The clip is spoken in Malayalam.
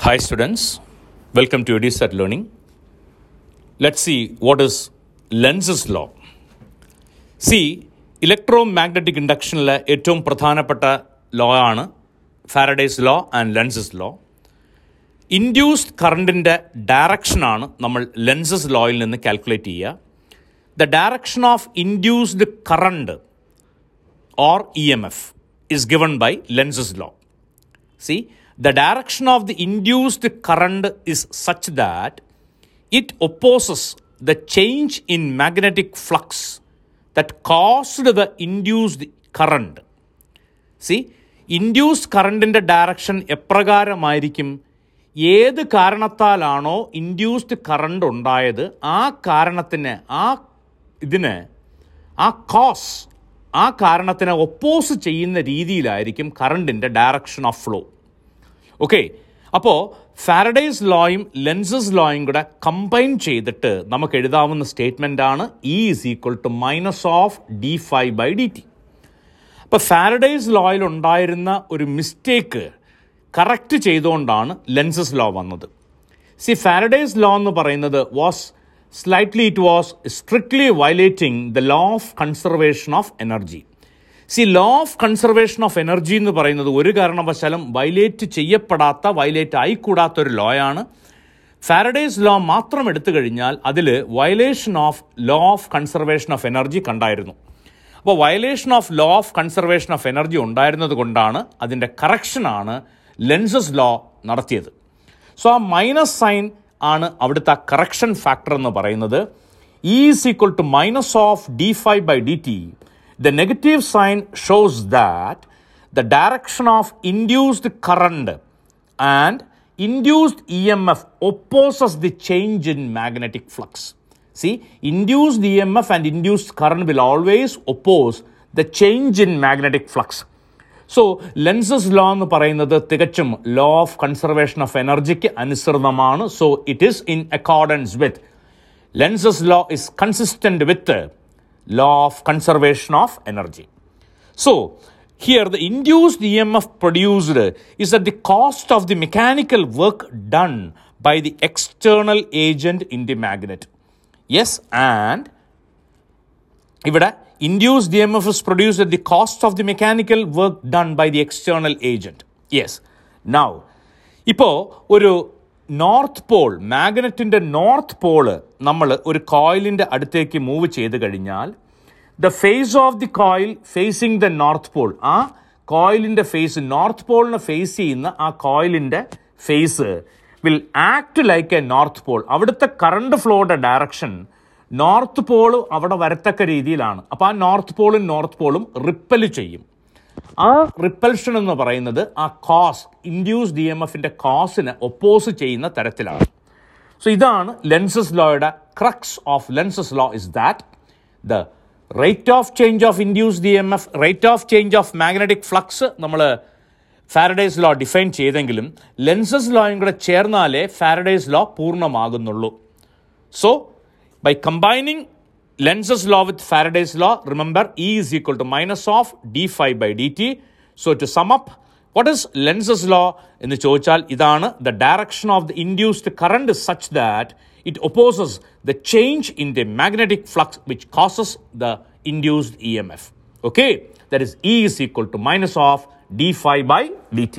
Hi, students. Welcome to EduSat Learning. Let's see what is Lenz's law. See electromagnetic ഇൻഡക്ഷനിലെ ഏറ്റവും പ്രധാനപ്പെട്ട ലോ ആണ് Faraday's law and Lenz's law induced കറണ്ടിൻ്റെ ഡയറക്ഷനാണ് നമ്മൾ ലെൻസസ് ലോയിൽ നിന്ന് കാൽക്കുലേറ്റ് ചെയ്യുക the direction of induced current or EMF is given by Lenz's law. See, the direction of the induced current is such that it opposes the change in magnetic flux that caused the induced current. See induced കറണ്ടിന്റെ ഡയറക്ഷൻ എപ്രകാരമായിരിക്കും ഏത് കാരണത്താലാണോ ഇൻഡ്യൂസ്ഡ് കറണ്ട് ഉണ്ടായത് ആ കാരണത്തിന് ആ ഇതിന് ആ കോസ് ആ കാരണത്തിനെ ഒപ്പോസ് ചെയ്യുന്ന രീതിയിലായിരിക്കും കറണ്ടിന്റെ ഡയറക്ഷൻ ഓഫ് ഫ്ലോ ഓക്കെ അപ്പോൾ ഫാരഡേസ് ലോയും ലെൻസസ് ലോയും കൂടെ കമ്പൈൻ ചെയ്തിട്ട് നമുക്ക് എഴുതാവുന്ന സ്റ്റേറ്റ്മെന്റ് ആണ് E is equal to minus of D phi by D T അപ്പോൾ ഫാരഡേസ് ലോയിൽ ഉണ്ടായിരുന്ന ഒരു മിസ്റ്റേക്ക് കറക്റ്റ് ചെയ്തുകൊണ്ടാണ് ലെൻസസ് ലോ വന്നത്. സി ഫാരഡേസ് ലോ എന്ന് പറയുന്നത് was slightly it was strictly violating the law of conservation of energy see law of conservation of energy എന്ന് പറയുന്നത് ഒരു കാരണവശാലും വയലേറ്റ് ചെയ്യപ്പെടാത്ത വയലേറ്റ് ആയിക്കൂടാത്ത ഒരു ആണ്. ഫാരഡേസ് ലോ മാത്രം എടുത്തു കഴിഞ്ഞാൽ അതിൽ violation of law of conservation of energy കണ്ടായിരുന്നു. അപ്പോൾ violation of law of conservation of energy ഉണ്ടായിരുന്നത് കൊണ്ടാണ് അതിന്റെ കറക്ഷനാണ് ലെൻസസ് ലോ നടത്തിയത്. സോ ആ മൈനസ് സൈൻ ആണ് അവിടുത്തെ കറക്ഷൻ ഫാക്ടർ എന്ന് പറയുന്നത്. E is equal to minus of D phi by D T The negative sign shows that the direction of induced current and induced E M F opposes the change in magnetic flux See, induced EMF and induced current will always oppose the change in magnetic flux. So Lenz's law എന്ന് പറയുന്നത് തികച്ചും law of conservation of എനർജിക്ക് അനുസൃതമാണ് so it is in accordance with Lenz's law is consistent with Law of conservation of energy So, here the induced EMF produced is at the cost of the mechanical work done by the external agent in the magnet. Yes, and ഇവിടെ induced E M F is produce at the cost of the mechanical work done by the external agent yes now ഇപ്പോൾ ഒരു നോർത്ത് പോൾ മാഗ്നറ്റിന്റെ നോർത്ത് പോൾ നമ്മൾ ഒരു കോയിലിന്റെ അടുത്തേക്ക് മൂവ് ചെയ്ത് കഴിഞ്ഞാൽ the face of the coil facing the north pole ആ കോയിലിന്റെ ഫേസ് നോർത്ത് പോളിനെ ഫേസ് ചെയ്യുന്ന ആ കോയിലിന്റെ face will act like a north pole. അവിടുത്തെ കറണ്ട് ഫ്ലോയുടെ ഡയറക്ഷൻ നോർത്ത് പോൾ അവിടെ വരത്തക്ക രീതിയിലാണ്. അപ്പോൾ ആ നോർത്ത് പോളും നോർത്ത് പോളും റിപ്പൽ ചെയ്യും. ആ റിപ്പൽഷൻ എന്ന് പറയുന്നത് ആ കോസ് ഇൻഡ്യൂസ് ഡി എം എഫിന്റെ കോസിന് ഒപ്പോസ് ചെയ്യുന്ന തരത്തിലാണ്. സോ ഇതാണ് Lenz's ലോയുടെ crux of Lenz's law is that the rate of change of induced M F rate of change of magnetic flux നമ്മൾ ഫാരഡേസ് ലോ ഡിഫൈൻ ചെയ്തെങ്കിലും ലെൻസസ് ലോയും കൂടെ ചേർന്നാലേ Faraday's law പൂർണമാകുന്നുള്ളൂ. So by combining Lenz's law with Faraday's law, remember E is equal to minus of d phi by dt. So to sum up, what is Lenz's law? എന്ന് ചോദിച്ചാൽ ഇതാണ് the direction of the induced current is such that it opposes the change in the magnetic flux which causes the induced EMF. Okay, that is E is equal to minus of d phi by dt.